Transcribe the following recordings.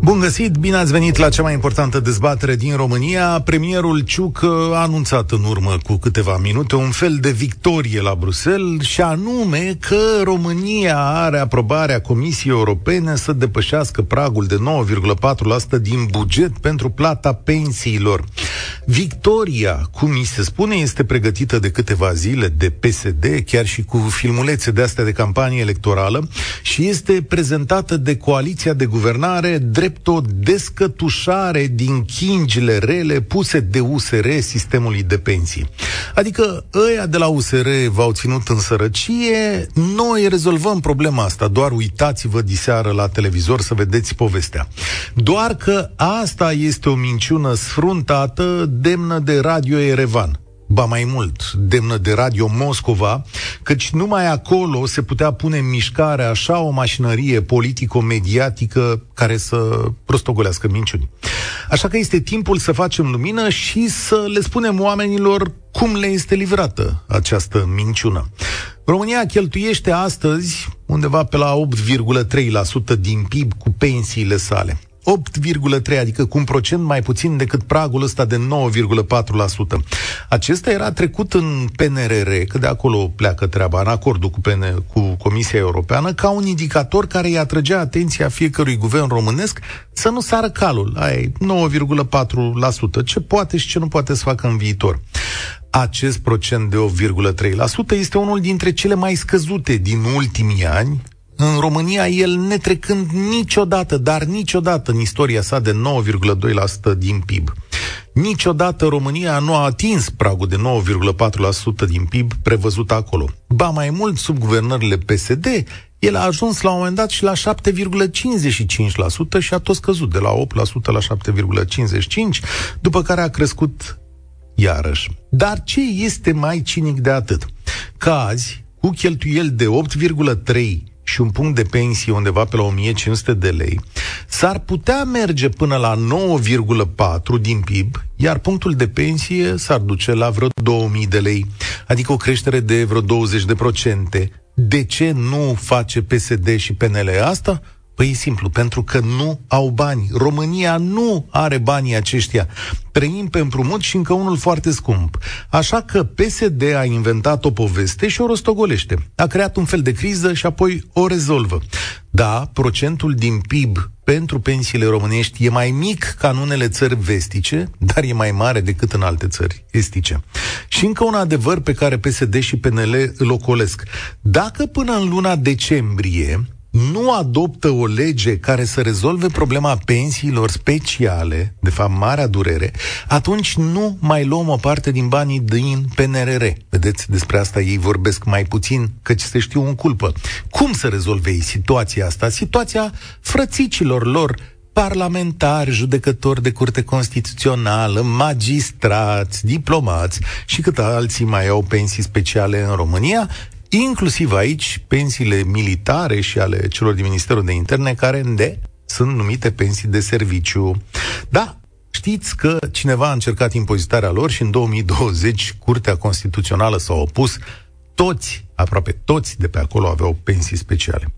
Bun găsit, bine ați venit la cea mai importantă dezbatere din România. Premierul Ciuc a anunțat în urmă cu câteva minute un fel de victorie la Bruxelles și anume că România are aprobarea Comisiei Europene să depășească pragul de 9,4% din buget pentru plata pensiilor. Victoria, cum mi se spune, este pregătită de câteva zile de PSD, chiar și cu filmulețe de astea de campanie electorală și este prezentată de coaliția de guvernare drept drept o descătușare din chingile rele puse de USR sistemului de pensii. Adică ăia de la USR v-au ținut în sărăcie, noi rezolvăm problema asta, doar uitați-vă diseară la televizor să vedeți povestea. Doar că asta este o minciună sfruntată demnă de Radio Erevan ba mai mult, demnă de Radio Moscova, căci numai acolo se putea pune în mișcare așa o mașinărie politico-mediatică care să prostogolească minciuni. Așa că este timpul să facem lumină și să le spunem oamenilor cum le este livrată această minciună. România cheltuiește astăzi undeva pe la 8,3% din PIB cu pensiile sale. 8,3, adică cu un procent mai puțin decât pragul ăsta de 9,4%. Acesta era trecut în PNRR, că de acolo pleacă treaba, în acordul cu, PN, cu Comisia Europeană, ca un indicator care îi atrăgea atenția fiecărui guvern românesc să nu sară calul. Ai 9,4%. Ce poate și ce nu poate să facă în viitor acest procent de 8,3% este unul dintre cele mai scăzute din ultimii ani, în România, el netrecând niciodată, dar niciodată în istoria sa de 9,2% din PIB. Niciodată România nu a atins pragul de 9,4% din PIB prevăzut acolo. Ba mai mult, sub guvernările PSD, el a ajuns la un moment dat și la 7,55% și a tot scăzut de la 8% la 7,55%, după care a crescut iarăși. Dar ce este mai cinic de atât? Că azi, cu cheltuieli de 8,3 și un punct de pensie undeva pe la 1500 de lei, s-ar putea merge până la 9,4 din PIB, iar punctul de pensie s-ar duce la vreo 2000 de lei, adică o creștere de vreo 20 de procente. De ce nu face PSD și PNL asta? Păi e simplu, pentru că nu au bani. România nu are banii aceștia. Trăim pe împrumut și încă unul foarte scump. Așa că PSD a inventat o poveste și o rostogolește. A creat un fel de criză și apoi o rezolvă. Da, procentul din PIB pentru pensiile românești e mai mic ca în unele țări vestice, dar e mai mare decât în alte țări estice. Și încă un adevăr pe care PSD și PNL îl ocolesc. Dacă până în luna decembrie nu adoptă o lege care să rezolve problema pensiilor speciale, de fapt marea durere, atunci nu mai luăm o parte din banii din PNRR. Vedeți, despre asta ei vorbesc mai puțin, căci se știu în culpă. Cum să rezolve ei situația asta? Situația frățicilor lor parlamentari, judecători de curte constituțională, magistrați, diplomați și cât alții mai au pensii speciale în România, inclusiv aici pensiile militare și ale celor din Ministerul de Interne, care de sunt numite pensii de serviciu. Da, Știți că cineva a încercat impozitarea lor și în 2020 Curtea Constituțională s-a opus toți, aproape toți de pe acolo aveau pensii speciale.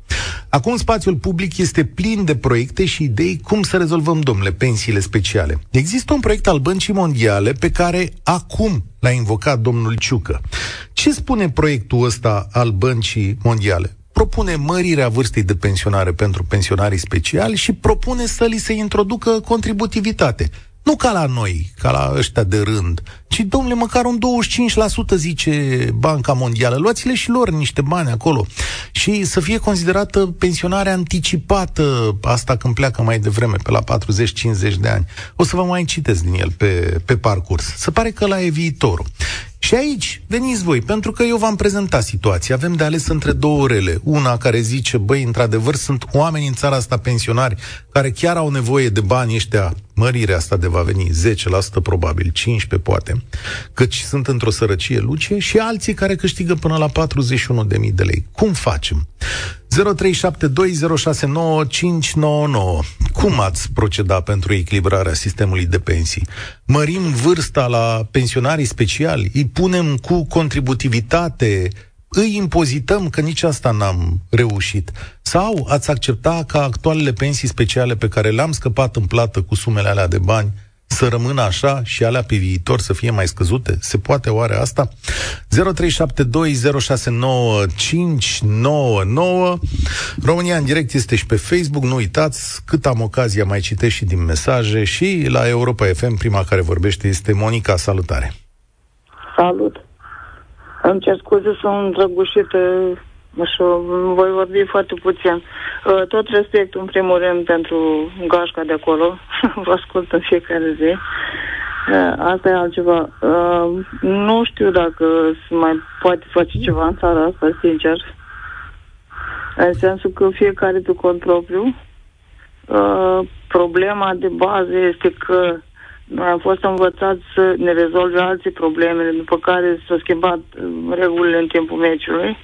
Acum spațiul public este plin de proiecte și idei cum să rezolvăm, domnule, pensiile speciale. Există un proiect al Băncii Mondiale pe care acum l-a invocat domnul Ciucă. Ce spune proiectul ăsta al Băncii Mondiale? propune mărirea vârstei de pensionare pentru pensionarii speciali și propune să li se introducă contributivitate. Nu ca la noi, ca la ăștia de rând, ci, domnule, măcar un 25% zice Banca Mondială. Luați-le și lor niște bani acolo. Și să fie considerată pensionarea anticipată, asta când pleacă mai devreme, pe la 40-50 de ani. O să vă mai citesc din el pe, pe parcurs. Se pare că la e viitorul. Și aici veniți voi, pentru că eu v-am prezentat situația. Avem de ales între două orele. Una care zice, băi, într-adevăr, sunt oameni în țara asta pensionari care chiar au nevoie de bani ăștia. Mărirea asta de va veni 10% probabil, 15% poate, căci sunt într-o sărăcie lucie și alții care câștigă până la 41.000 de lei. Cum facem? 0372069599. cum ați proceda pentru echilibrarea sistemului de pensii? Mărim vârsta la pensionarii speciali? Îi punem cu contributivitate? Îi impozităm? Că nici asta n-am reușit. Sau ați accepta ca actualele pensii speciale pe care le-am scăpat în plată cu sumele alea de bani să rămână așa și alea pe viitor să fie mai scăzute? Se poate oare asta? 0372069599 România în direct este și pe Facebook, nu uitați, cât am ocazia mai citesc și din mesaje și la Europa FM, prima care vorbește este Monica, salutare! Salut! Îmi cer scuze, sunt răgușită și voi vorbi foarte puțin. Uh, tot respectul, în primul rând, pentru gașca de acolo. Vă ascult în fiecare zi. Uh, asta e altceva. Uh, nu știu dacă se mai poate face ceva în țara asta, sincer. În sensul că fiecare pe cont propriu. Problema de bază este că noi am fost învățați să ne rezolve alții problemele, după care s-au schimbat regulile în timpul meciului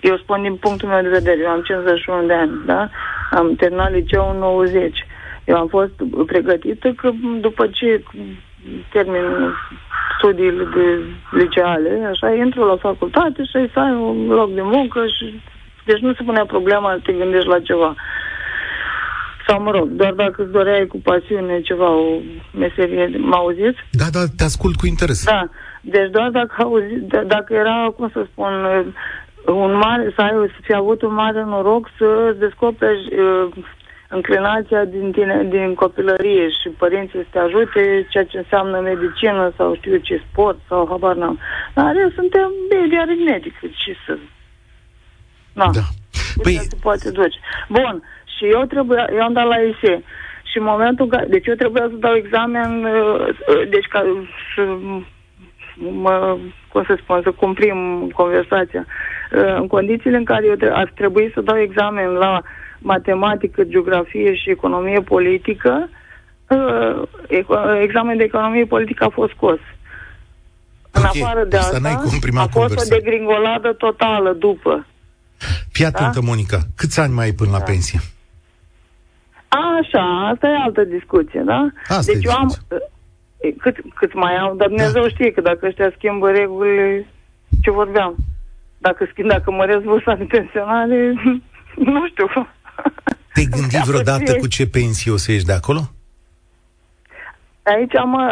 eu spun din punctul meu de vedere, eu am 51 de ani, da? Am terminat liceul în 90. Eu am fost pregătită că după ce termin studiile de liceale, așa, intru la facultate și să ai un loc de muncă și... Deci nu se punea problema să te gândești la ceva. Sau, mă rog, doar dacă îți doreai cu pasiune ceva, o meserie, mă auziți? Da, da, te ascult cu interes. Da, deci doar dacă, auzi, d- dacă era, cum să spun, un mare, să, ai, să fi avut un mare noroc să descoperi uh, înclinația din, tine, din copilărie și părinții să te ajute, ceea ce înseamnă medicină sau știu ce sport sau habar n-am. Dar eu suntem baby aritmetic, ce să... Da. da. Păi... se poate duce. Bun, și eu trebuia, eu am dat la ISE și în momentul în care, deci eu trebuia să dau examen, uh, uh, deci ca să mă, cum să spun, să cumprim conversația. Uh, în condițiile în care eu ar trebui să dau examen la matematică, geografie și economie politică, uh, examen de economie politică a fost scos. În okay. afară de asta, asta a fost conversa. o degringoladă totală după. Fii atentă, da? Monica. Câți ani mai ai până da. la pensie? Așa, asta e altă discuție, da? Asta deci eu am, cât, cât mai am, dar Dumnezeu da. știe că dacă ăștia schimbă regulile, ce vorbeam. Dacă schimb, dacă măresc vârsta de pensionare, nu știu. Te-ai gândit vreodată cu ce pensii o să ieși de acolo? Aici mă,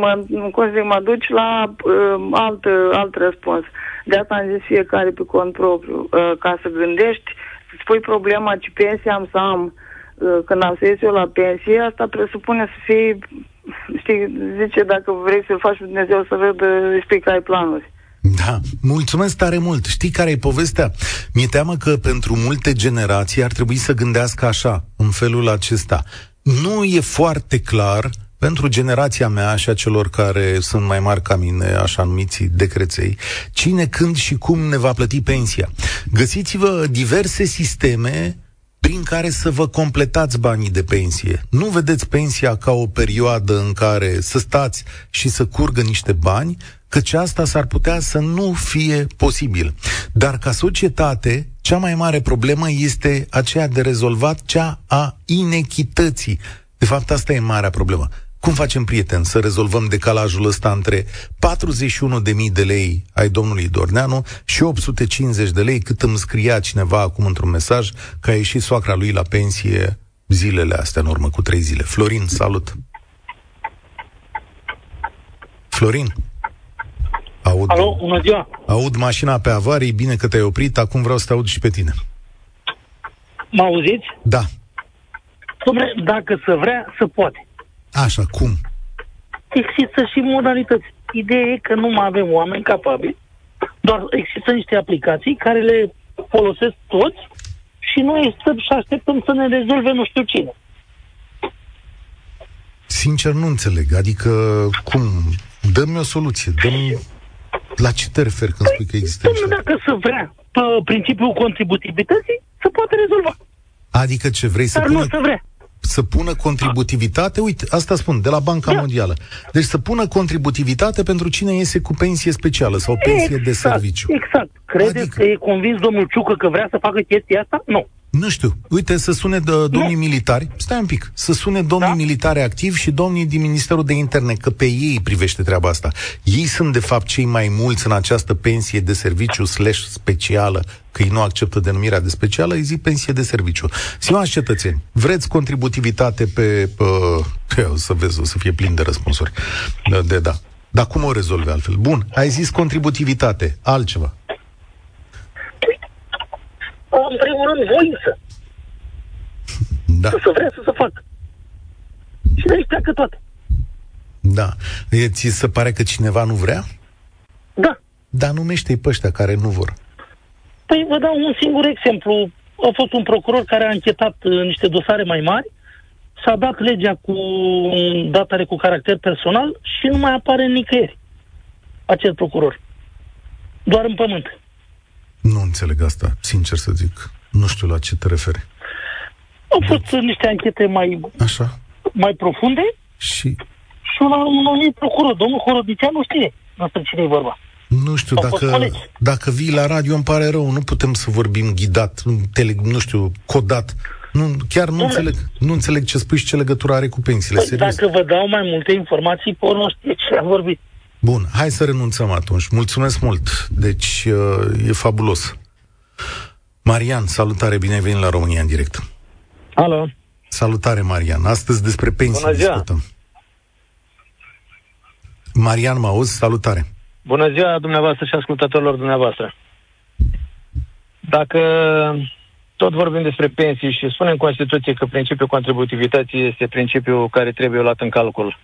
mă, cum zic, mă duci la uh, alt, alt răspuns. De asta am zis fiecare pe cont propriu. Uh, ca să gândești, să-ți pui problema ce pensie am să am uh, când am să ies eu la pensie, asta presupune să fii știi, zice, dacă vrei să-l faci Dumnezeu să vedă, spui că ai planuri. Da, mulțumesc tare mult. Știi care e povestea? Mi-e teamă că pentru multe generații ar trebui să gândească așa, în felul acesta. Nu e foarte clar pentru generația mea și a celor care sunt mai mari ca mine, așa numiți decreței, cine, când și cum ne va plăti pensia. Găsiți-vă diverse sisteme prin care să vă completați banii de pensie. Nu vedeți pensia ca o perioadă în care să stați și să curgă niște bani, căci asta s-ar putea să nu fie posibil. Dar ca societate, cea mai mare problemă este aceea de rezolvat, cea a inechității. De fapt, asta e marea problemă. Cum facem, prieteni, să rezolvăm decalajul ăsta între 41.000 de lei ai domnului Dorneanu și 850 de lei, cât îmi scria cineva acum într-un mesaj că a ieșit soacra lui la pensie zilele astea, în urmă cu trei zile. Florin, salut! Florin? Aud, Alo, bună ziua! Aud mașina pe avarii, bine că te-ai oprit, acum vreau să te aud și pe tine. Mă auziți? Da. Dom'le, dacă să vrea, să poate. Așa, cum? Există și modalități. Ideea e că nu mai avem oameni capabili, doar există niște aplicații care le folosesc toți și noi stăm și așteptăm să ne rezolve nu știu cine. Sincer, nu înțeleg. Adică, cum? Dă-mi o soluție. dă La ce te referi când spui că există niște... Dacă să vrea pe principiul contributivității, să poate rezolva. Adică ce vrei Dar să pună... nu să vrea să pună contributivitate, uite, asta spun, de la Banca da. Mondială. Deci să pună contributivitate pentru cine iese cu pensie specială sau pensie exact, de serviciu. Exact. Credeți adică... că e convins domnul Ciucă că vrea să facă chestia asta? Nu. Nu știu. Uite, să sune de domnii nu. militari, stai un pic, să sune domnii da? militari activi și domnii din Ministerul de Interne, că pe ei privește treaba asta. Ei sunt, de fapt, cei mai mulți în această pensie de serviciu slash specială, că ei nu acceptă denumirea de specială, îi zic pensie de serviciu. Stimați cetățeni, vreți contributivitate pe... pe o să vezi, o să fie plin de răspunsuri. De, de da. Dar cum o rezolve altfel? Bun, ai zis contributivitate, altceva. În primul rând, voință. Da. Să vrea să se facă. Și de aici pleacă toate. Da. Ți se pare că cineva nu vrea? Da. Dar numește-i pe ăștia care nu vor. Păi vă dau un singur exemplu. A fost un procuror care a închetat uh, niște dosare mai mari, s-a dat legea cu datare cu caracter personal și nu mai apare nicăieri acel procuror. Doar în pământ. Nu înțeleg asta, sincer să zic. Nu știu la ce te referi. Au fost da. niște anchete mai, Așa. mai profunde și... și un, un anumit procuror, domnul Horodician, știe despre cine e vorba. Nu știu, dacă, dacă vii la radio îmi pare rău, nu putem să vorbim ghidat, tele, nu știu, codat. Nu, chiar nu, înțeleg, nu înțeleg ce spui și ce legătură are cu pensiile, păi, serios. Dacă vă dau mai multe informații, pe nu știe ce a vorbit. Bun, hai să renunțăm atunci. Mulțumesc mult. Deci, uh, e fabulos. Marian, salutare, bine ai venit la România în direct. Alo. Salutare, Marian. Astăzi despre pensii Bună ziua. discutăm. Marian, mă auzi? Salutare. Bună ziua dumneavoastră și ascultătorilor dumneavoastră. Dacă tot vorbim despre pensii și spunem în Constituție că principiul contributivității este principiul care trebuie luat în calcul,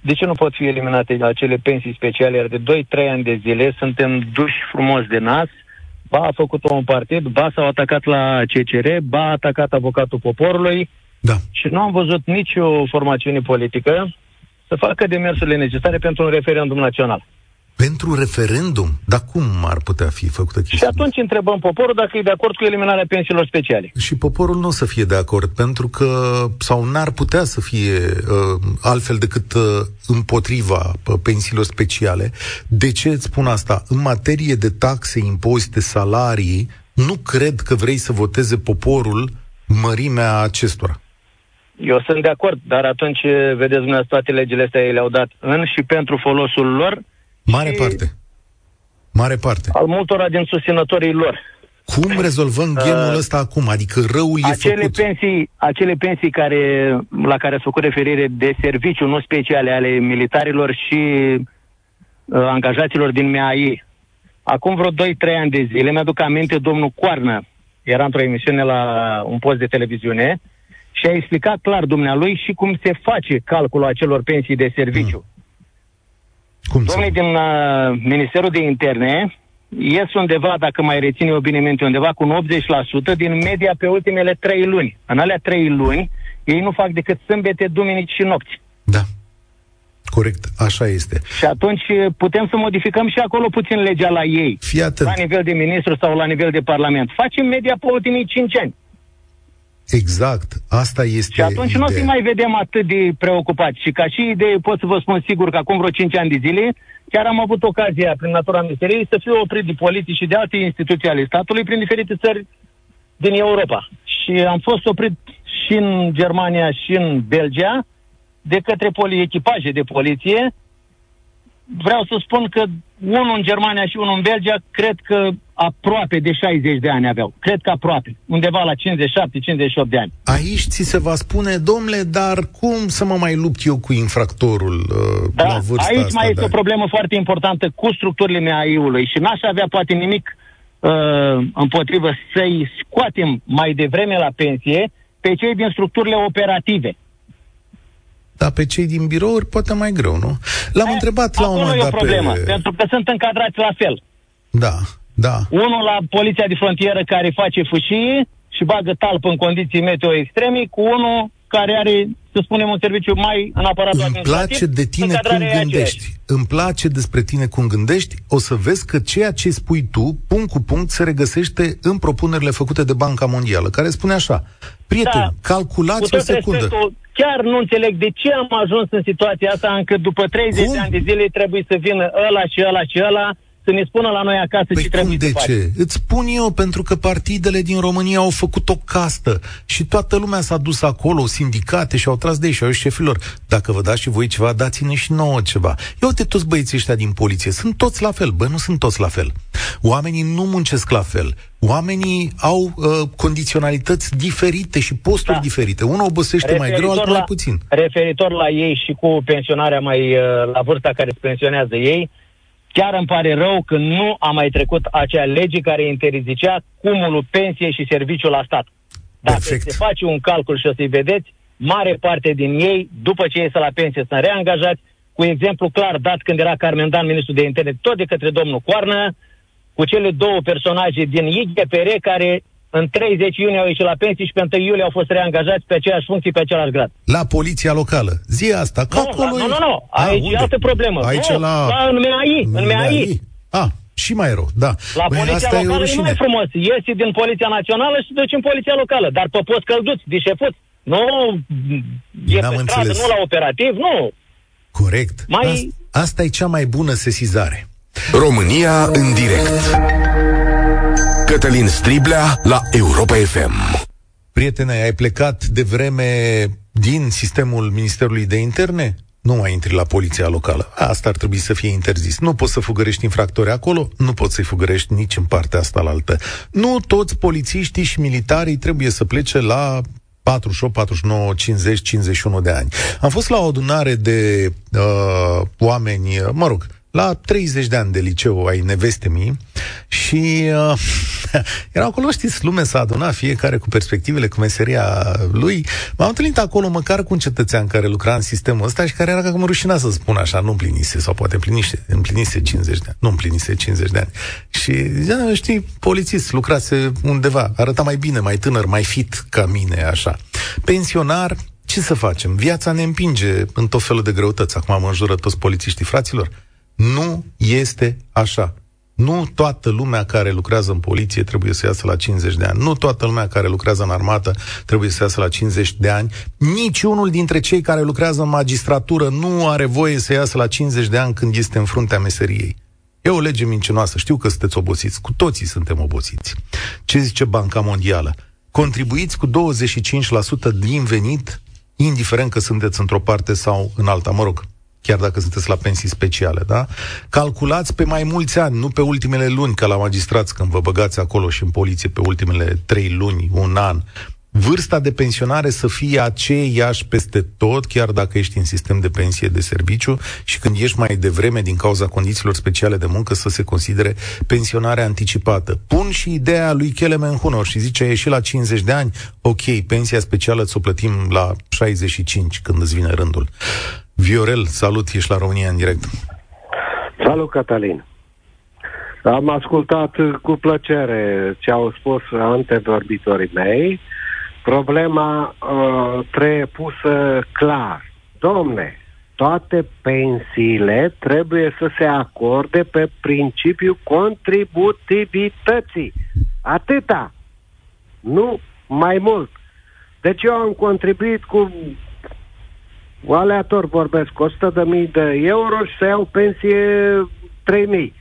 de ce nu pot fi eliminate acele pensii speciale? Iar de 2-3 ani de zile suntem duși frumos de nas, ba a făcut un partid, ba s-au atacat la CCR, ba a atacat avocatul poporului da. și nu am văzut nicio formațiune politică să facă demersurile necesare pentru un referendum național. Pentru referendum? Dar cum ar putea fi făcută chestia? Și atunci întrebăm poporul dacă e de acord cu eliminarea pensiilor speciale. Și poporul nu o să fie de acord, pentru că, sau n-ar putea să fie uh, altfel decât uh, împotriva uh, pensiilor speciale. De ce îți spun asta? În materie de taxe, impozite, salarii, nu cred că vrei să voteze poporul mărimea acestora. Eu sunt de acord, dar atunci, vedeți dumneavoastră, toate legile astea le-au dat în și pentru folosul lor, Mare parte. Mare parte. Al multora din susținătorii lor. Cum rezolvăm gemul uh, ăsta acum? Adică răul acele e făcut. Pensii, acele pensii care, la care ați făcut referire de serviciu, nu speciale, ale militarilor și uh, angajaților din MAI. Acum vreo 2-3 ani de zile, mi-aduc aminte, domnul Coarnă era într-o emisiune la un post de televiziune și a explicat clar dumnealui și cum se face calculul acelor pensii de serviciu. Mm. Cum Domnii din uh, Ministerul de Interne ies undeva, dacă mai reține eu bine minte, undeva cu 80% din media pe ultimele trei luni. În alea trei luni, ei nu fac decât sâmbete, duminici și nopți. Da. Corect, așa este. Și atunci putem să modificăm și acolo puțin legea la ei. Fii atent. La nivel de ministru sau la nivel de parlament. Facem media pe ultimii 5 ani. Exact, asta este Și atunci ideea. nu o să mai vedem atât de preocupați. Și ca și idee pot să vă spun sigur că acum vreo 5 ani de zile chiar am avut ocazia prin natura ministeriei să fiu oprit de poliție și de alte instituții ale statului prin diferite țări din Europa. Și am fost oprit și în Germania și în Belgia de către poli- echipaje de poliție. Vreau să spun că unul în Germania și unul în Belgia cred că aproape de 60 de ani aveau. Cred că aproape. Undeva la 57-58 de ani. Aici ți se va spune, domnule, dar cum să mă mai lupt eu cu infractorul uh, da, la vârsta Aici asta mai este o problemă foarte importantă cu structurile MAI-ului și n-aș avea poate nimic uh, împotrivă să-i scoatem mai devreme la pensie pe cei din structurile operative. Dar pe cei din birouri poate mai greu, nu? L-am e, întrebat la un moment dat e o problemă, pe... pentru că sunt încadrați la fel. Da. Da. Unul la poliția de frontieră care face fâșii și bagă talpă în condiții meteo extreme, cu unul care are, să spunem, un serviciu mai în aparatul Îmi place de tine cum gândești. Îmi place despre tine cum gândești. O să vezi că ceea ce spui tu, punct cu punct, se regăsește în propunerile făcute de Banca Mondială, care spune așa. Prieteni, da, calculați o secundă. Chiar nu înțeleg de ce am ajuns în situația asta încât după 30 cum? de ani de zile trebuie să vină ăla și ăla și ăla să ne spună la noi acasă păi ce trebuie de să ce? facem. Îți spun eu, pentru că partidele din România au făcut o castă și toată lumea s-a dus acolo, sindicate și au tras de ei și au zis șefilor, dacă vă dați și voi ceva, dați-ne și nouă ceva. Ia uite toți băieții ăștia din poliție, sunt toți la fel, bă, nu sunt toți la fel. Oamenii nu muncesc la fel. Oamenii au uh, condiționalități diferite și posturi Da. diferite. Unul obosește mai greu, altul mai puțin. Referitor la ei și cu pensionarea mai uh, la vârsta care se pensionează ei, chiar îmi pare rău că nu a mai trecut acea lege care interzicea cumulul pensie și serviciu la stat. Dacă Perfect. se face un calcul și o să-i vedeți, mare parte din ei, după ce iese la pensie, sunt reangajați, cu exemplu clar dat când era Carmen Dan, ministru de interne, tot de către domnul Coarnă, cu cele două personaje din IGPR care în 30 iunie au ieșit la pensie și pe 1 iulie au fost reangajați pe aceeași funcție, pe același grad. La poliția locală. Zi asta, că Nu, acolo nu, e- nu, nu, A, aici e unde? altă problemă. Aici Nu, la... la- în MAI, în MAI. A, și mai rău, da. La Băi, poliția asta e o locală e rușine. mai frumos. Iesi din poliția națională și te duci în poliția locală. Dar pe post călduți, dișefuți. Nu e N-am pe stradă, înțeles. nu la operativ, nu. Corect. Mai- Asta, asta e cea mai bună sesizare. România în direct Cătălin Striblea la Europa FM Prietene, ai plecat de vreme din sistemul Ministerului de Interne? Nu mai intri la poliția locală. Asta ar trebui să fie interzis. Nu poți să fugărești infractori acolo, nu poți să-i fugărești nici în partea asta la altă. Nu toți polițiștii și militarii trebuie să plece la 48, 49, 50, 51 de ani. Am fost la o adunare de uh, oameni, uh, mă rog, la 30 de ani de liceu ai nevestemii și uh, erau acolo, știți, lume s-a adunat fiecare cu perspectivele, cu meseria lui. M-am întâlnit acolo măcar cu un cetățean care lucra în sistemul ăsta și care era cam rușinat să spun așa, nu împlinise sau poate împlinise, împlinise 50 de ani, nu împlinise 50 de ani. Și zicea, știi, polițist, lucrase undeva, arăta mai bine, mai tânăr, mai fit ca mine, așa. Pensionar, ce să facem? Viața ne împinge în tot felul de greutăți. Acum mă înjură toți polițiștii, fraților. Nu este așa. Nu toată lumea care lucrează în poliție trebuie să iasă la 50 de ani. Nu toată lumea care lucrează în armată trebuie să iasă la 50 de ani. Niciunul dintre cei care lucrează în magistratură nu are voie să iasă la 50 de ani când este în fruntea meseriei. E o lege mincinoasă. Știu că sunteți obosiți. Cu toții suntem obosiți. Ce zice Banca Mondială? Contribuiți cu 25% din venit, indiferent că sunteți într-o parte sau în alta. Mă rog, chiar dacă sunteți la pensii speciale, da? Calculați pe mai mulți ani, nu pe ultimele luni, ca la magistrați, când vă băgați acolo și în poliție pe ultimele trei luni, un an. Vârsta de pensionare să fie aceeași peste tot, chiar dacă ești în sistem de pensie de serviciu și când ești mai devreme din cauza condițiilor speciale de muncă să se considere pensionare anticipată. Pun și ideea lui Kelemen Hunor și zice, a ieșit la 50 de ani, ok, pensia specială ți-o plătim la 65 când îți vine rândul. Viorel, salut, ești la România în direct. Salut, Cătălin. Am ascultat cu plăcere ce au spus antevorbitorii mei. Problema uh, trebuie pusă clar. Domne, toate pensiile trebuie să se acorde pe principiul contributivității. Atâta. Nu mai mult. Deci eu am contribuit cu aleator vorbesc, 100 de mii de euro și să iau pensie 3 mii.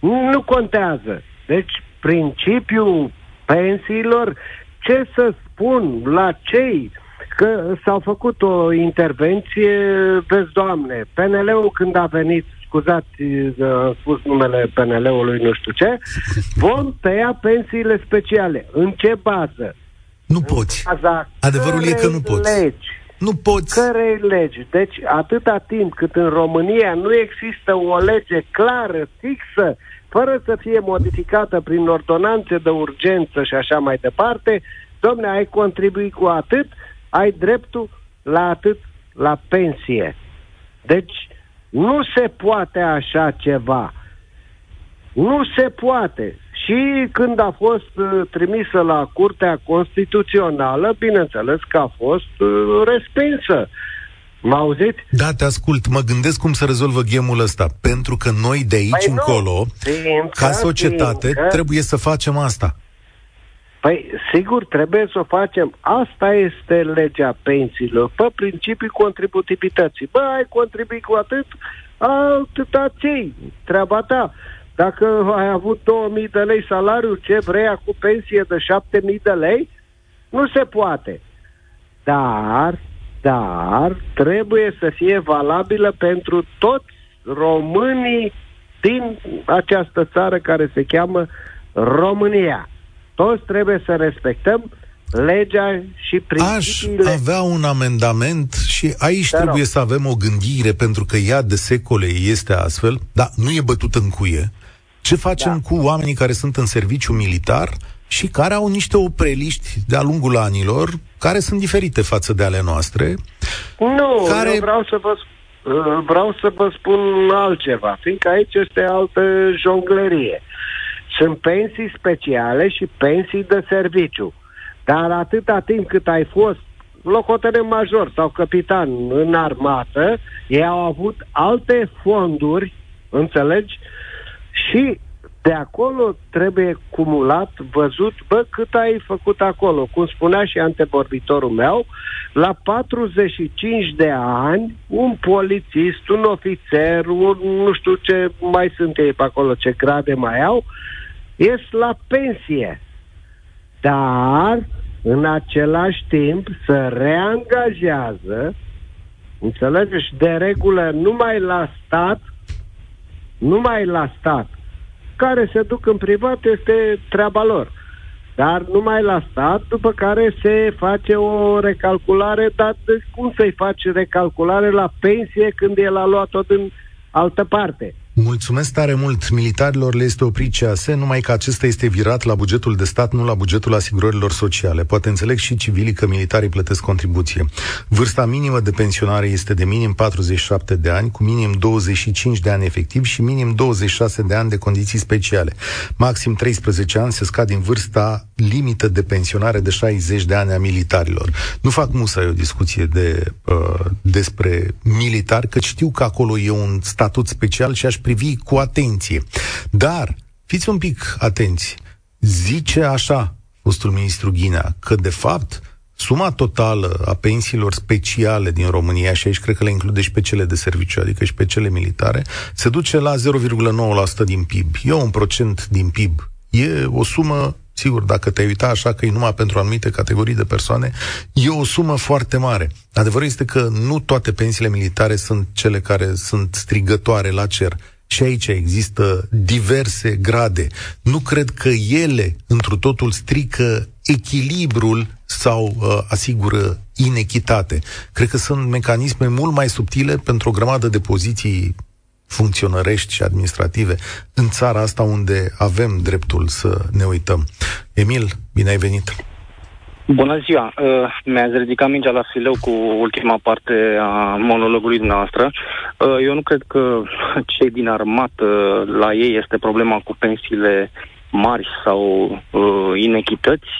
Nu contează. Deci, principiul pensiilor, ce să spun la cei că s-au făcut o intervenție, vezi, Doamne, PNL-ul când a venit, scuzați, am spus numele PNL-ului, nu știu ce, vom tăia pensiile speciale. În ce bază? Nu poți. Baza Adevărul e că nu cărei poți. Legi? Nu poți. cărei legi. Deci, atâta timp cât în România nu există o lege clară, fixă, fără să fie modificată prin ordonanțe de urgență și așa mai departe, domne, ai contribuit cu atât, ai dreptul la atât la pensie. Deci, nu se poate așa ceva. Nu se poate. Și când a fost uh, trimisă la Curtea Constituțională, bineînțeles că a fost uh, respinsă. Mă auziți? Da, te ascult. Mă gândesc cum să rezolvă gemul ăsta. Pentru că noi de aici Păi nu. încolo, Fiindcă- ca societate, fiindcă- trebuie să facem asta. Păi, sigur, trebuie să o facem. Asta este legea pensiilor, pe principiul contributivității. Bă, ai contribuit cu atât, atâta ții, treaba ta. Dacă ai avut 2000 de lei salariu, ce vrei cu pensie de 7000 de lei? Nu se poate. Dar, dar, trebuie să fie valabilă pentru toți românii din această țară care se cheamă România. Toți trebuie să respectăm legea și principiile... Aș avea un amendament și aici Te trebuie rog. să avem o gândire, pentru că ea de secole este astfel, dar nu e bătut în cuie. Ce facem da. cu oamenii care sunt în serviciu militar și care au niște opreliști de-a lungul anilor, care sunt diferite față de ale noastre? Nu, care... eu vreau să vă vreau să vă spun altceva, fiindcă aici este altă jonglerie. Sunt pensii speciale și pensii de serviciu. Dar atâta timp cât ai fost locotenent major sau capitan în armată, ei au avut alte fonduri, înțelegi? Și de acolo trebuie cumulat, văzut, bă, cât ai făcut acolo. Cum spunea și antevorbitorul meu, la 45 de ani, un polițist, un ofițer, un nu știu ce mai sunt ei pe acolo, ce grade mai au, ies la pensie. Dar, în același timp, se reangajează, înțelegeți, de regulă numai la stat, numai la stat, care se duc în privat este treaba lor. Dar numai la stat, după care se face o recalculare, dar de cum să-i faci recalculare la pensie când el a luat-o din altă parte? Mulțumesc tare mult. Militarilor le este oprit CAS, numai că acesta este virat la bugetul de stat, nu la bugetul asigurărilor sociale. Poate înțeleg și civilii că militarii plătesc contribuție. Vârsta minimă de pensionare este de minim 47 de ani, cu minim 25 de ani efectiv și minim 26 de ani de condiții speciale. Maxim 13 ani se scad din vârsta limită de pensionare de 60 de ani a militarilor. Nu fac musai o discuție de, uh, despre militari, că știu că acolo e un statut special și aș privi cu atenție. Dar, fiți un pic atenți, zice așa fostul ministru Ghinea, că de fapt suma totală a pensiilor speciale din România, și aici cred că le include și pe cele de serviciu, adică și pe cele militare, se duce la 0,9% din PIB. E un procent din PIB. E o sumă Sigur, dacă te-ai uita așa că e numai pentru anumite categorii de persoane, e o sumă foarte mare. Adevărul este că nu toate pensiile militare sunt cele care sunt strigătoare la cer. Și aici există diverse grade. Nu cred că ele, întru totul, strică echilibrul sau uh, asigură inechitate. Cred că sunt mecanisme mult mai subtile pentru o grămadă de poziții funcționărești și administrative în țara asta unde avem dreptul să ne uităm. Emil, bine ai venit! Bună ziua! Uh, mi-ați ridicat mingea la fileu cu ultima parte a monologului dumneavoastră. Uh, eu nu cred că cei din armată, la ei este problema cu pensiile mari sau uh, inechități.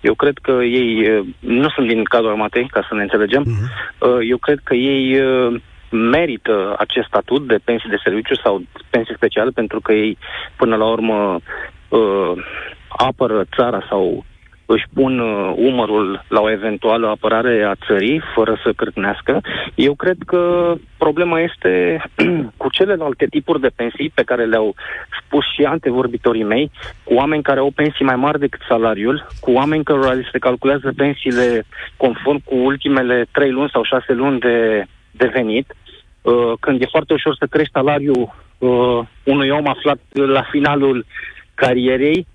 Eu cred că ei uh, nu sunt din cadrul armatei, ca să ne înțelegem. Uh-huh. Uh, eu cred că ei uh, merită acest statut de pensii de serviciu sau pensii speciale pentru că ei, până la urmă, uh, apără țara sau își pun uh, umărul la o eventuală apărare a țării, fără să cârtnească. Eu cred că problema este cu celelalte tipuri de pensii pe care le-au spus și antevorbitorii mei, cu oameni care au pensii mai mari decât salariul, cu oameni care se calculează pensiile conform cu ultimele trei luni sau șase luni de, de venit, uh, când e foarte ușor să crești salariul uh, unui om aflat la finalul carierei,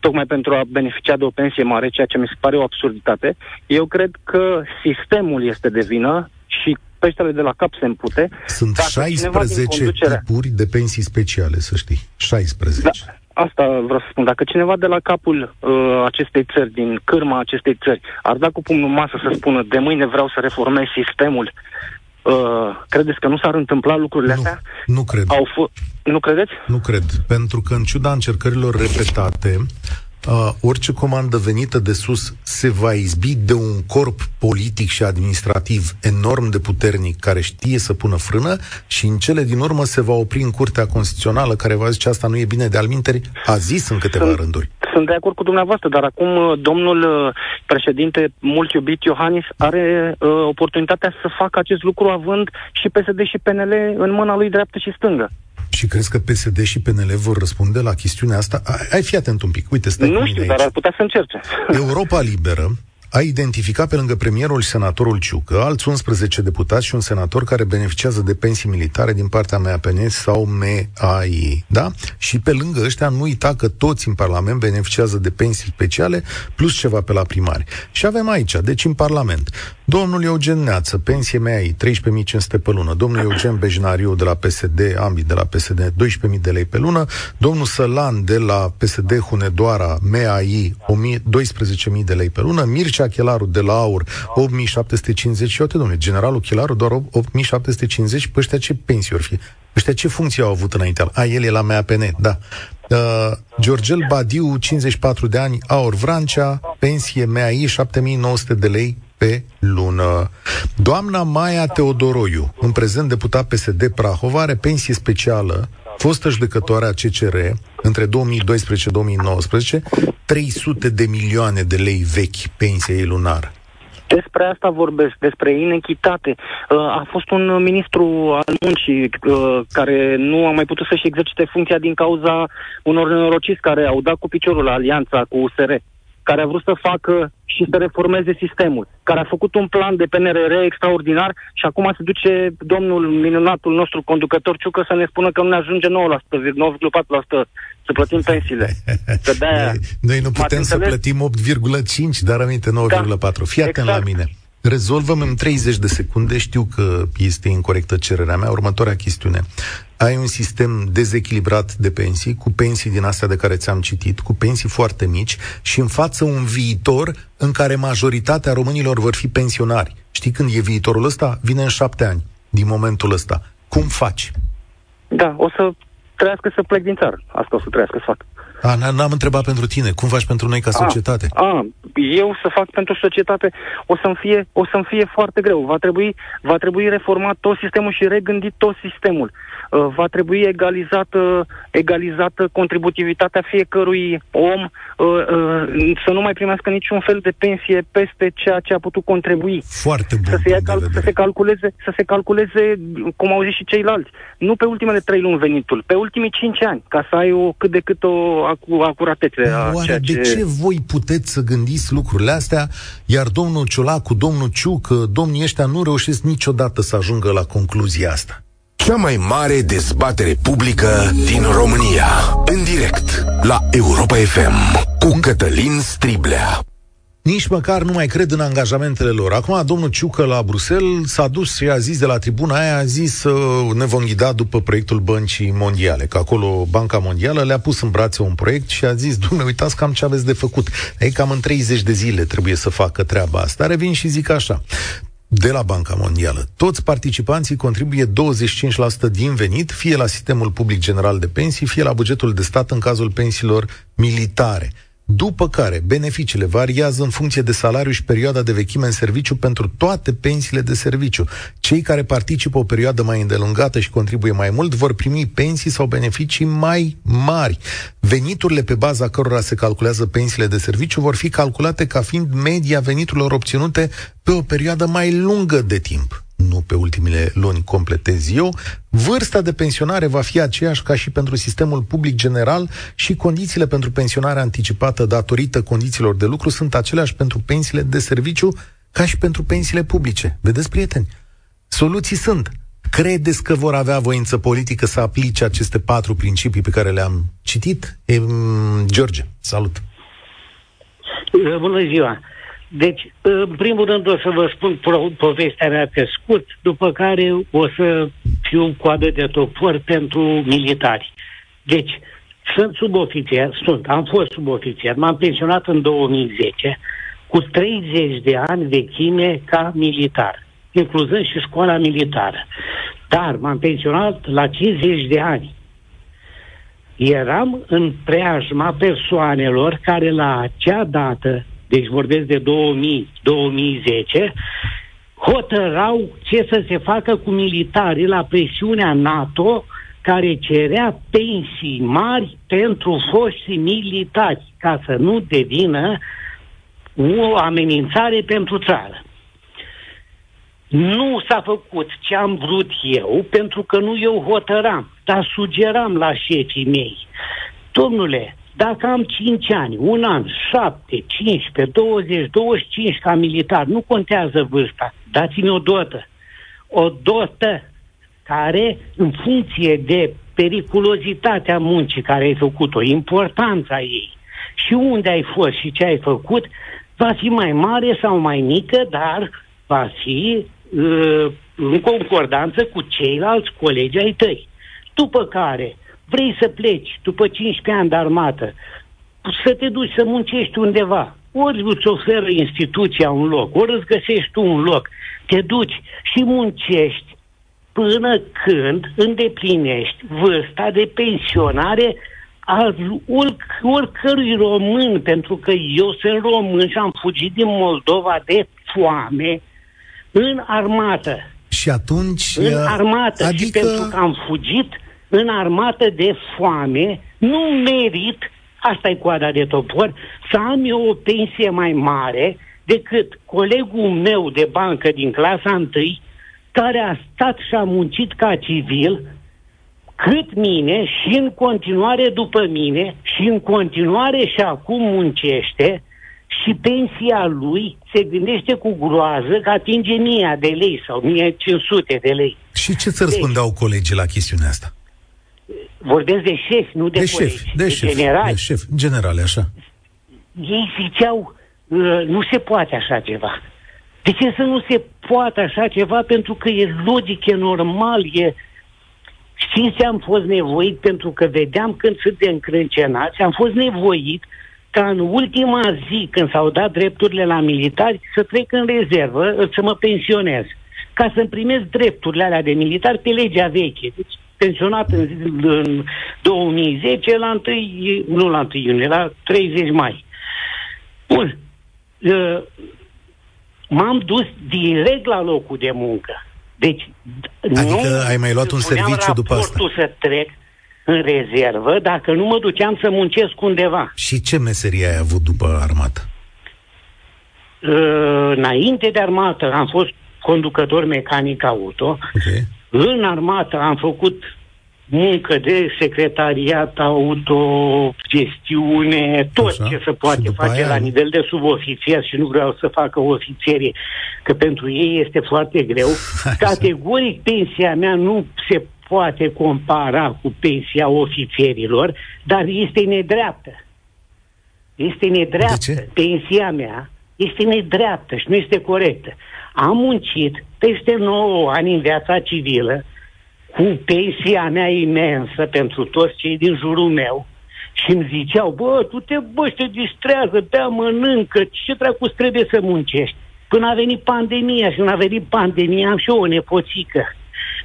tocmai pentru a beneficia de o pensie mare, ceea ce mi se pare o absurditate. Eu cred că sistemul este de vină și peștele de la cap se împute. Sunt 16 conducere... tipuri de pensii speciale, să știi. 16. Da, asta vreau să spun. Dacă cineva de la capul uh, acestei țări, din cârma acestei țări, ar da cu pumnul masă să spună de mâine vreau să reformez sistemul Uh, credeți că nu s-ar întâmpla lucrurile nu, astea? Nu cred. Au f- nu credeți? Nu cred, pentru că în ciuda încercărilor repetate, uh, orice comandă venită de sus se va izbi de un corp politic și administrativ enorm de puternic care știe să pună frână și în cele din urmă se va opri în Curtea Constituțională care va zice asta nu e bine de alminteri, a zis în câteva sunt, rânduri. Sunt de acord cu dumneavoastră, dar acum uh, domnul uh, președinte, mult iubit Iohannis, are uh, oportunitatea să facă acest lucru având și PSD și PNL în mâna lui dreaptă și stângă. Și crezi că PSD și PNL vor răspunde la chestiunea asta? Ai fi atent un pic. Uite, stai Nu știu, aici. dar ar putea să încerce. Europa Liberă a identificat pe lângă premierul și senatorul Ciucă alți 11 deputați și un senator care beneficiază de pensii militare din partea MAPN sau MAI. Da? Și pe lângă ăștia nu uita că toți în Parlament beneficiază de pensii speciale plus ceva pe la primari. Și avem aici, deci în Parlament, domnul Eugen Neață, pensie MAI, 13.500 pe lună, domnul Eugen Bejnariu de la PSD, ambii de la PSD, 12.000 de lei pe lună, domnul Sălan de la PSD Hunedoara, MAI, 12.000 de lei pe lună, Mircea Mircea Chelaru de la AUR 8750 și uite, domnule, generalul Chelaru doar 8750 pe ăștia ce pensii or fi? Ăștia ce funcție au avut înainte? A, el e la MAPN, da. Uh, Georgel Badiu, 54 de ani, Aur Vrancea, pensie MAI 7900 de lei pe lună. Doamna Maia Teodoroiu, în prezent deputat PSD Prahova, are pensie specială, fostă judecătoare a CCR, între 2012-2019, 300 de milioane de lei vechi pensie ei lunar. Despre asta vorbesc, despre inechitate. Uh, a fost un ministru al muncii uh, care nu a mai putut să-și exercite funcția din cauza unor nenorociți care au dat cu piciorul la alianța cu USR care a vrut să facă și să reformeze sistemul, care a făcut un plan de PNRR extraordinar și acum se duce domnul minunatul nostru conducător Ciucă să ne spună că nu ne ajunge 9%, 9,4% să plătim pensiile. Că de-aia Noi nu putem să plătim 8,5, dar aminte 9,4. Da, Fii atent exact. la mine. Rezolvăm în 30 de secunde, știu că este incorrectă cererea mea, următoarea chestiune. Ai un sistem dezechilibrat de pensii, cu pensii din astea de care ți-am citit, cu pensii foarte mici și în față un viitor în care majoritatea românilor vor fi pensionari. Știi când e viitorul ăsta? Vine în șapte ani, din momentul ăsta. Cum faci? Da, o să trăiască să plec din țară. Asta o să trăiască să fac. A, n-am întrebat pentru tine. Cum faci pentru noi ca societate? A, a, eu să fac pentru societate o să-mi fie, o să-mi fie foarte greu. Va trebui, va trebui reformat tot sistemul și regândit tot sistemul. Uh, va trebui egalizată, egalizată contributivitatea fiecărui om uh, uh, să nu mai primească niciun fel de pensie peste ceea ce a putut contribui. Foarte bun. Să se, ia cal- să se calculeze, să se calculeze, cum au zis și ceilalți, nu pe ultimele trei luni venitul, pe ultimii cinci ani, ca să ai o cât de cât o acu- acuratețe a Oare ceea ce... de ce voi puteți să gândiți lucrurile astea, iar domnul Ciolacu, domnul Ciuc, domnii ăștia nu reușesc niciodată să ajungă la concluzia asta? Cea mai mare dezbatere publică din România. În direct la Europa FM cu Cătălin Striblea. Nici măcar nu mai cred în angajamentele lor. Acum, domnul Ciucă la Bruxelles s-a dus și a zis de la tribuna aia, a zis să ne vom ghida după proiectul Băncii Mondiale, că acolo Banca Mondială le-a pus în brațe un proiect și a zis, dumne, uitați cam ce aveți de făcut. Ei, cam în 30 de zile trebuie să facă treaba asta. Revin și zic așa de la Banca Mondială. Toți participanții contribuie 25% din venit, fie la sistemul public general de pensii, fie la bugetul de stat în cazul pensiilor militare după care beneficiile variază în funcție de salariu și perioada de vechime în serviciu pentru toate pensiile de serviciu. Cei care participă o perioadă mai îndelungată și contribuie mai mult vor primi pensii sau beneficii mai mari. Veniturile pe baza cărora se calculează pensiile de serviciu vor fi calculate ca fiind media veniturilor obținute pe o perioadă mai lungă de timp nu pe ultimele luni completez eu, vârsta de pensionare va fi aceeași ca și pentru sistemul public general și condițiile pentru pensionare anticipată datorită condițiilor de lucru sunt aceleași pentru pensiile de serviciu ca și pentru pensiile publice. Vedeți, prieteni? Soluții sunt. Credeți că vor avea voință politică să aplice aceste patru principii pe care le-am citit? E, George, salut! Bună ziua! Deci, în primul rând o să vă spun povestea mea pe scurt, după care o să fiu în coadă de topor pentru militari. Deci, sunt subofițer, sunt, am fost subofițer, m-am pensionat în 2010 cu 30 de ani vechime ca militar, incluzând și școala militară. Dar m-am pensionat la 50 de ani. Eram în preajma persoanelor care la acea dată deci vorbesc de 2000-2010, hotărau ce să se facă cu militarii la presiunea NATO care cerea pensii mari pentru foștii militari, ca să nu devină o amenințare pentru țară. Nu s-a făcut ce am vrut eu, pentru că nu eu hotăram, dar sugeram la șefii mei. Domnule, dacă am 5 ani, un an, 7, 15, 20, 25 ca militar, nu contează vârsta, dați-mi o dotă. O dotă care, în funcție de periculozitatea muncii care ai făcut-o, importanța ei și unde ai fost și ce ai făcut, va fi mai mare sau mai mică, dar va fi uh, în concordanță cu ceilalți colegi ai tăi. După care vrei să pleci după 15 ani de armată, să te duci să muncești undeva, ori îți oferă instituția un loc, ori îți găsești tu un loc, te duci și muncești până când îndeplinești vârsta de pensionare al oricărui român, pentru că eu sunt român și am fugit din Moldova de foame în armată. Și atunci... În armată. Adică... Și pentru că am fugit în armată de foame, nu merit, asta e coada de topor, să am eu o pensie mai mare decât colegul meu de bancă din clasa întâi, care a stat și a muncit ca civil, cât mine și în continuare după mine și în continuare și acum muncește și pensia lui se gândește cu groază că atinge 1000 de lei sau 1500 de lei. Și ce ți răspundeau deci, colegii la chestiunea asta? Vorbesc de șefi, nu de, de colegi, șef, de, de șef, generali. De șef, generale, așa. Ei ziceau, uh, nu se poate așa ceva. De ce să nu se poate așa ceva? Pentru că e logic, e normal, e... Știți ce am fost nevoit? Pentru că vedeam când sunt de încrâncenați, am fost nevoit ca în ultima zi, când s-au dat drepturile la militari, să trec în rezervă, să mă pensionez. Ca să-mi primesc drepturile alea de militar pe legea veche. Deci, pensionat în, în 2010 la 1, nu la 1 iunie, la 30 mai. Bun. Uh, m-am dus direct la locul de muncă. Deci, adică nu ai mai luat un serviciu după asta? să trec în rezervă dacă nu mă duceam să muncesc undeva. Și ce meserie ai avut după armată? Uh, înainte de armată am fost conducător mecanic auto. Okay. În armată am făcut muncă de secretariat, autogestiune, tot Așa. ce se poate face aia... la nivel de subofițer și nu vreau să facă ofițerii, că pentru ei este foarte greu. Așa. Categoric pensia mea nu se poate compara cu pensia ofițerilor, dar este nedreaptă. Este nedreaptă. Pensia mea este nedreaptă și nu este corectă. Am muncit peste 9 ani în viața civilă, cu pensia mea imensă pentru toți cei din jurul meu și îmi ziceau, bă, tu te, bă, te distrează, bea, mănâncă, ce dracu trebuie să muncești? Până a venit pandemia și când a venit pandemia am și eu o nepoțică.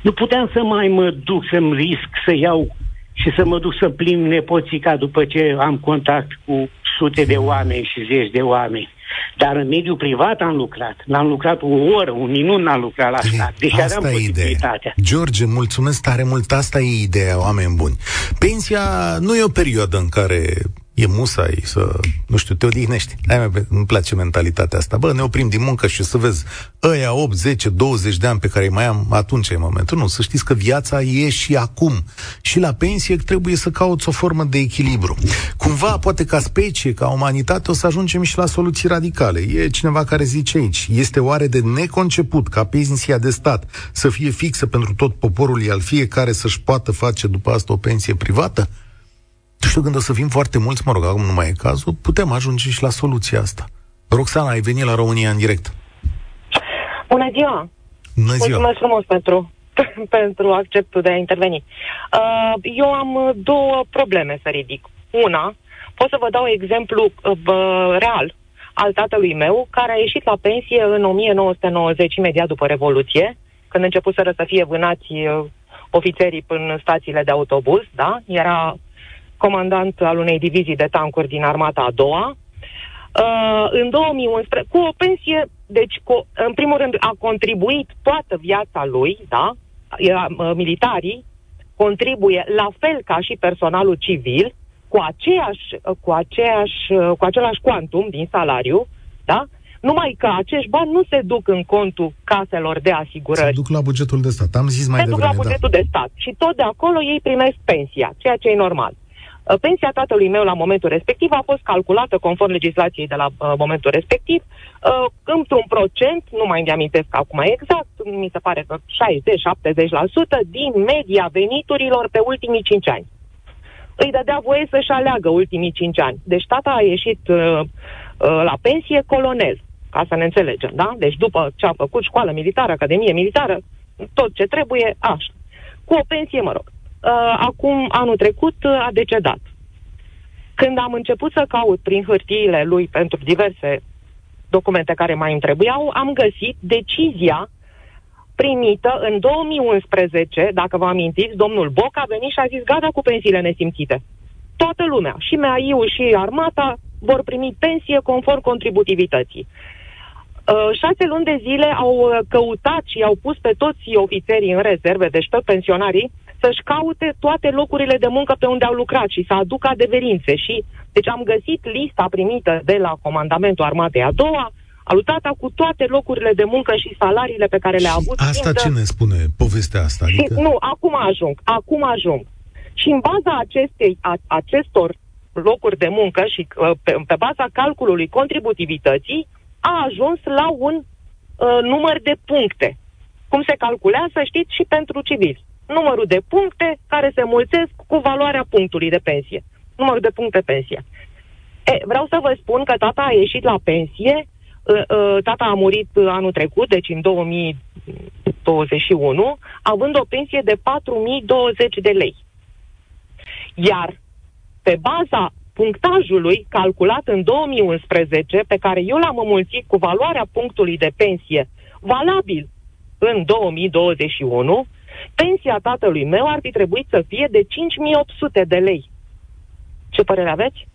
Nu puteam să mai mă duc să-mi risc să iau și să mă duc să plimb nepoțica după ce am contact cu sute de oameni și zeci de oameni. Dar în mediul privat am lucrat. N-am lucrat o oră, un minut n-am lucrat la stat. Deci asta aveam e posibilitatea. George, mulțumesc tare mult. Asta e ideea, oameni buni. Pensia nu e o perioadă în care e musai să, nu știu, te odihnești. Aia îmi place mentalitatea asta. Bă, ne oprim din muncă și să vezi ăia 8, 10, 20 de ani pe care îi mai am, atunci e momentul. Nu, să știți că viața e și acum. Și la pensie trebuie să cauți o formă de echilibru. Cumva, poate ca specie, ca umanitate, o să ajungem și la soluții radicale. E cineva care zice aici, este oare de neconceput ca pensia de stat să fie fixă pentru tot poporul, iar fiecare să-și poată face după asta o pensie privată? Nu știu când o să fim foarte mulți, mă rog, acum nu mai e cazul, putem ajunge și la soluția asta. Roxana, ai venit la România în direct. Bună ziua! Bună ziua! Mulțumesc frumos pentru, pentru acceptul de a interveni. Uh, eu am două probleme să ridic. Una, pot să vă dau exemplu uh, real al tatălui meu, care a ieșit la pensie în 1990, imediat după Revoluție, când început să fie vânați uh, ofițerii în stațiile de autobuz, da? Era comandant al unei divizii de tancuri din armata a doua. Uh, în 2011, cu o pensie, deci cu, în primul rând a contribuit toată viața lui, da, era, uh, militarii, contribuie la fel ca și personalul civil, cu, aceeași, cu, aceeași, cu același quantum din salariu, da? numai că acești bani nu se duc în contul caselor de asigurări. Se duc la bugetul de stat. Am zis mai se devreme, duc la da. bugetul da. de stat. Și tot de acolo ei primesc pensia, ceea ce e normal. Uh, pensia tatălui meu la momentul respectiv a fost calculată conform legislației de la uh, momentul respectiv uh, într-un procent, nu mai mi-amintesc acum exact, mi se pare că 60-70% din media veniturilor pe ultimii 5 ani. Îi dădea voie să-și aleagă ultimii 5 ani. Deci tata a ieșit uh, uh, la pensie colonel, ca să ne înțelegem, da? Deci după ce a făcut școală militară, academie militară, tot ce trebuie, așa. Cu o pensie, mă rog uh, acum, anul trecut, uh, a decedat. Când am început să caut prin hârtiile lui pentru diverse documente care mai îmi trebuiau, am găsit decizia primită în 2011, dacă vă amintiți, domnul Boc a venit și a zis gata cu pensiile nesimțite. Toată lumea, și MEAI-ul și armata, vor primi pensie conform contributivității. Uh, șase luni de zile au uh, căutat și au pus pe toți ofițerii în rezerve, deci toți pensionarii, să-și caute toate locurile de muncă pe unde au lucrat și să aducă adeverințe. Și, deci am găsit lista primită de la Comandamentul Armatei a doua, a lutata cu toate locurile de muncă și salariile pe care le-a avut. Asta ce ne spune povestea asta? Adică... Și, nu, acum ajung, acum ajung. Și în baza acestei, a, acestor locuri de muncă și uh, pe, pe baza calculului contributivității, a ajuns la un uh, număr de puncte. Cum se calculează, știți, și pentru civili numărul de puncte care se mulțesc cu valoarea punctului de pensie. Numărul de puncte pensie. E, vreau să vă spun că tata a ieșit la pensie, tata a murit anul trecut, deci în 2021, având o pensie de 4020 de lei. Iar pe baza punctajului calculat în 2011, pe care eu l-am înmulțit cu valoarea punctului de pensie valabil în 2021, pensia tatălui meu ar fi trebuit să fie de 5800 de lei. Ce părere aveți?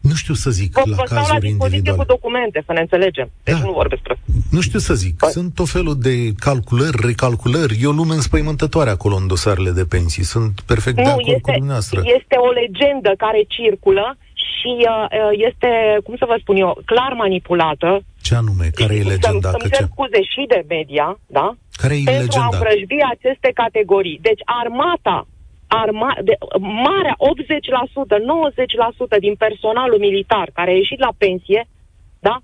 Nu știu să zic vă, la vă cazuri la dispoziție cu documente, să ne înțelegem. Deci da. nu vorbesc prost. Nu știu să zic. Păi. Sunt tot felul de calculări, recalculări. E o lume înspăimântătoare acolo în dosarele de pensii. Sunt perfect nu, de acord este, cu dumneavoastră. este o legendă care circulă și uh, este, cum să vă spun eu, clar manipulată. Ce anume? Care e legenda? Să-mi cer scuze și de media, da? Care e pentru legenda? a împrăjbi aceste categorii. Deci armata, arma, de, marea 80%, 90% din personalul militar care a ieșit la pensie, da?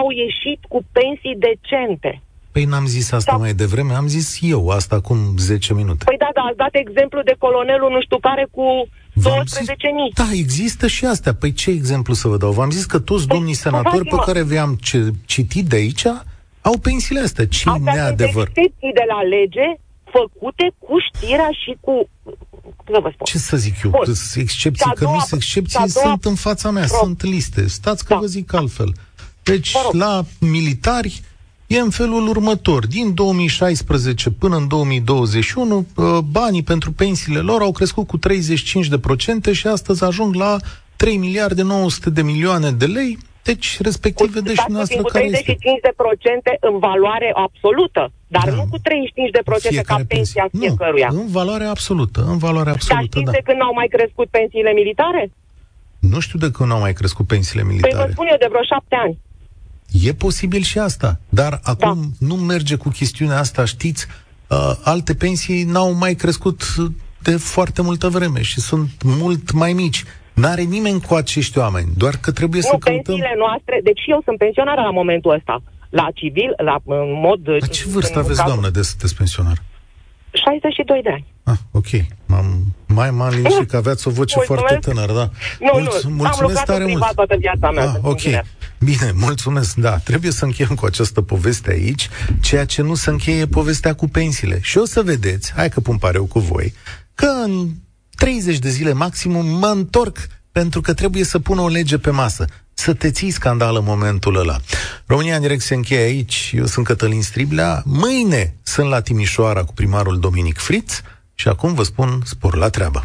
Au ieșit cu pensii decente. Păi n-am zis asta da. mai devreme, am zis eu asta acum 10 minute. Păi da, da, ați dat exemplu de colonelul nu știu care cu 12.000. Da, există și astea. Păi ce exemplu să vă dau? V-am zis că toți păi, domnii senatori pe care vi-am citit de aici au pensiile astea. Ce Astea neadevăr? sunt de la lege făcute cu știrea și cu să vă spun. Ce să zic eu? Bun. Excepții, că nu sunt excepții, sunt în fața mea, pro... sunt liste. Stați că da. vă zic altfel. Deci, la militari, e în felul următor. Din 2016 până în 2021, uh, banii pentru pensiile lor au crescut cu 35% și astăzi ajung la 3 miliarde 900 de milioane de lei, deci, respectiv, vedeți și noastră care este. 35 de procente în valoare absolută, dar da. nu cu 35 de procente ca pensia pensie. fiecăruia. Nu, în valoare absolută, în valoare absolută, dar știți da. de când n-au mai crescut pensiile militare? Nu știu de când n-au mai crescut pensiile militare. Păi vă spun eu, de vreo șapte ani. E posibil și asta, dar acum da. nu merge cu chestiunea asta, știți, uh, alte pensii n-au mai crescut de foarte multă vreme și sunt mult mai mici. N-are nimeni cu acești oameni, doar că trebuie nu, să căutăm... pensiile noastre, deci eu sunt pensionară la momentul ăsta. La civil, la în mod... La ce vârstă aveți, cazul... doamnă, de sunteți pensionar? 62 de ani. Ah, ok. M-am, mai m-am liniștit că aveați o voce mulțumesc. foarte tânără, da. Nu, Mulț- nu, mulțumesc am lucrat tare în mult. toată viața mea. Ah, ok. Bine. Bine, mulțumesc. Da, trebuie să încheiem cu această poveste aici, ceea ce nu se încheie povestea cu pensiile. Și o să vedeți, hai că pun pareu cu voi, că în 30 de zile maximum mă întorc pentru că trebuie să pună o lege pe masă. Să te ții scandal în momentul ăla. România în direct se încheie aici. Eu sunt Cătălin Striblea. Mâine sunt la Timișoara cu primarul Dominic Fritz și acum vă spun spor la treabă.